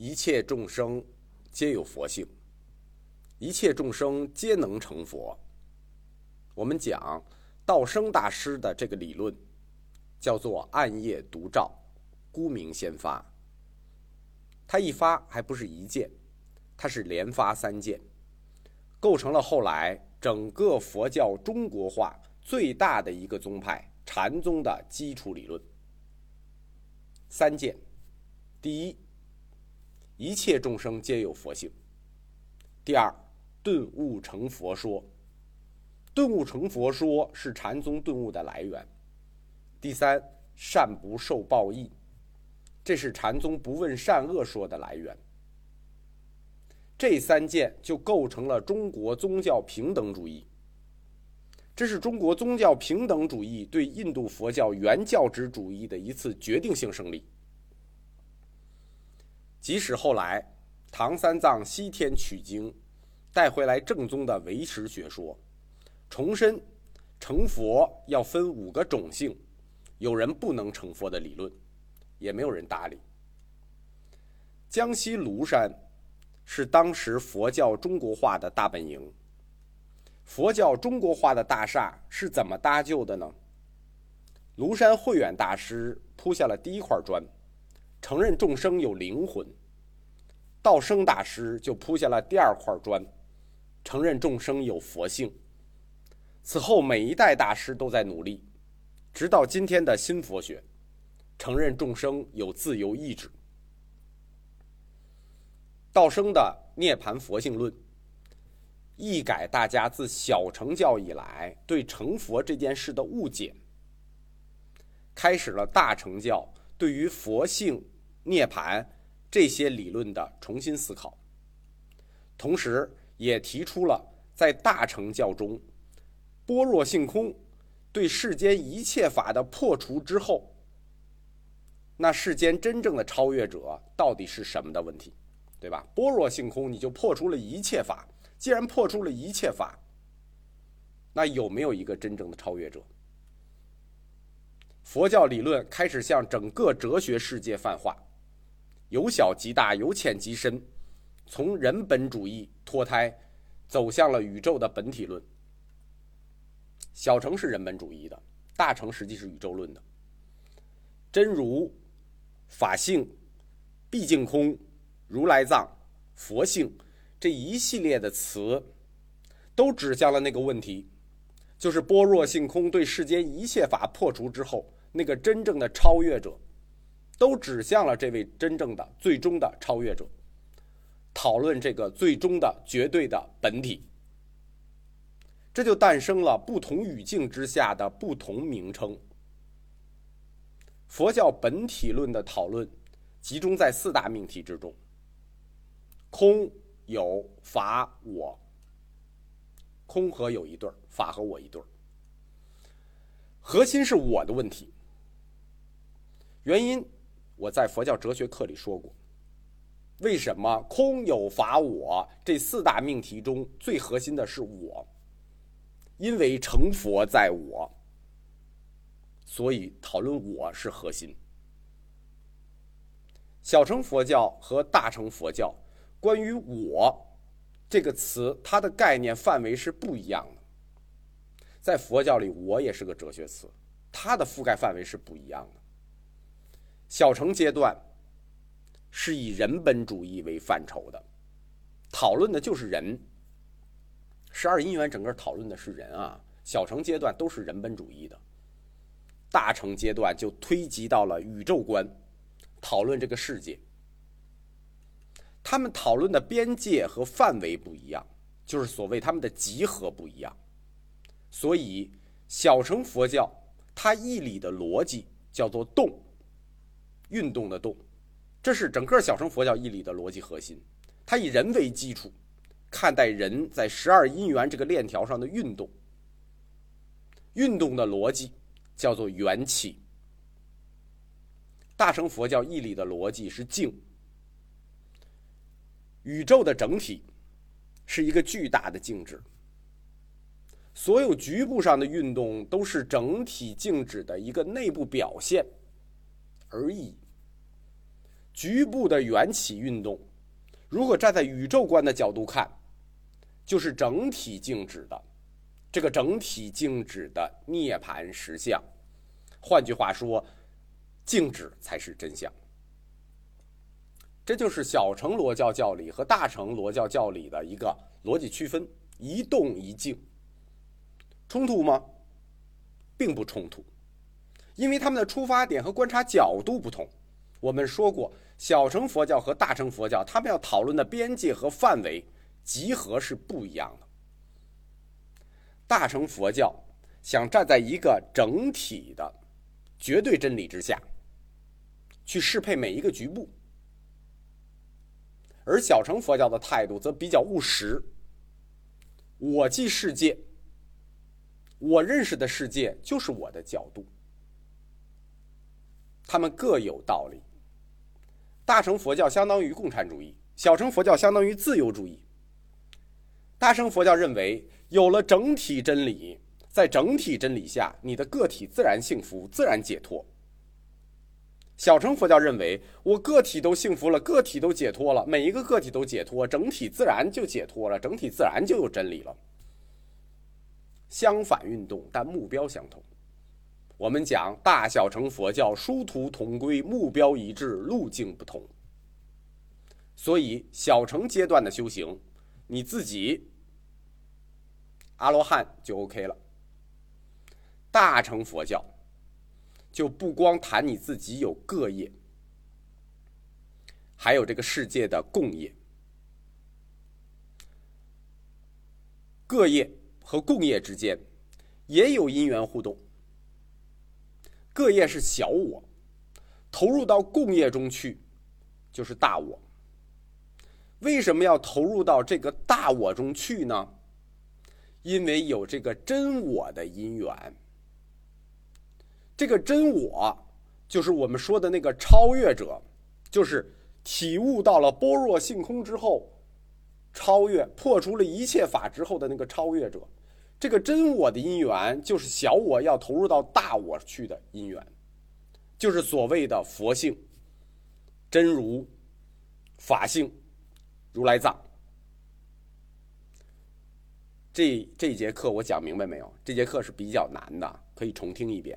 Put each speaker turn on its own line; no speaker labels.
一切众生皆有佛性，一切众生皆能成佛。我们讲道生大师的这个理论，叫做暗夜独照，孤明先发。他一发还不是一件，他是连发三件，构成了后来整个佛教中国化最大的一个宗派禅宗的基础理论。三件，第一。一切众生皆有佛性。第二，顿悟成佛说，顿悟成佛说是禅宗顿悟的来源。第三，善不受报应，这是禅宗不问善恶说的来源。这三件就构成了中国宗教平等主义。这是中国宗教平等主义对印度佛教原教旨主义的一次决定性胜利。即使后来唐三藏西天取经，带回来正宗的唯识学说，重申成佛要分五个种性，有人不能成佛的理论，也没有人搭理。江西庐山是当时佛教中国化的大本营，佛教中国化的大厦是怎么搭就的呢？庐山慧远大师铺下了第一块砖。承认众生有灵魂，道生大师就铺下了第二块砖，承认众生有佛性。此后每一代大师都在努力，直到今天的新佛学，承认众生有自由意志。道生的涅盘佛性论，一改大家自小乘教以来对成佛这件事的误解，开始了大乘教。对于佛性、涅盘这些理论的重新思考，同时也提出了在大乘教中，般若性空对世间一切法的破除之后，那世间真正的超越者到底是什么的问题，对吧？般若性空你就破除了一切法，既然破除了一切法，那有没有一个真正的超越者？佛教理论开始向整个哲学世界泛化，由小及大，由浅及深，从人本主义脱胎，走向了宇宙的本体论。小乘是人本主义的，大乘实际是宇宙论的。真如、法性、毕竟空、如来藏、佛性这一系列的词，都指向了那个问题，就是般若性空对世间一切法破除之后。那个真正的超越者，都指向了这位真正的最终的超越者。讨论这个最终的绝对的本体，这就诞生了不同语境之下的不同名称。佛教本体论的讨论集中在四大命题之中：空、有、法、我。空和有一对儿，法和我一对儿。核心是我的问题。原因，我在佛教哲学课里说过。为什么空有法我这四大命题中最核心的是我？因为成佛在我，所以讨论我是核心。小乘佛教和大乘佛教关于我这个词，它的概念范围是不一样的。在佛教里，我也是个哲学词，它的覆盖范围是不一样的。小乘阶段是以人本主义为范畴的，讨论的就是人。十二因缘整个讨论的是人啊。小乘阶段都是人本主义的，大乘阶段就推及到了宇宙观，讨论这个世界。他们讨论的边界和范围不一样，就是所谓他们的集合不一样。所以小乘佛教它义理的逻辑叫做动。运动的动，这是整个小乘佛教义理的逻辑核心。它以人为基础，看待人在十二因缘这个链条上的运动。运动的逻辑叫做缘起。大乘佛教义理的逻辑是静。宇宙的整体是一个巨大的静止，所有局部上的运动都是整体静止的一个内部表现。而已。局部的缘起运动，如果站在宇宙观的角度看，就是整体静止的，这个整体静止的涅槃实相。换句话说，静止才是真相。这就是小乘罗教教理和大乘罗教教理的一个逻辑区分：一动一静。冲突吗？并不冲突，因为他们的出发点和观察角度不同。我们说过，小乘佛教和大乘佛教，他们要讨论的边界和范围、集合是不一样的。大乘佛教想站在一个整体的绝对真理之下，去适配每一个局部。而小乘佛教的态度则比较务实。我即世界，我认识的世界就是我的角度。他们各有道理。大乘佛教相当于共产主义，小乘佛教相当于自由主义。大乘佛教认为，有了整体真理，在整体真理下，你的个体自然幸福，自然解脱。小乘佛教认为，我个体都幸福了，个体都解脱了，每一个个体都解脱，整体自然就解脱了，整体自然就有真理了。相反运动，但目标相同。我们讲大小乘佛教殊途同归，目标一致，路径不同。所以小乘阶段的修行，你自己阿罗汉就 OK 了。大乘佛教。就不光谈你自己有个业，还有这个世界的共业。个业和共业之间也有因缘互动。各业是小我，投入到共业中去，就是大我。为什么要投入到这个大我中去呢？因为有这个真我的因缘。这个真我，就是我们说的那个超越者，就是体悟到了般若性空之后，超越破除了一切法之后的那个超越者。这个真我的因缘，就是小我要投入到大我去的因缘，就是所谓的佛性、真如、法性、如来藏。这这节课我讲明白没有？这节课是比较难的，可以重听一遍。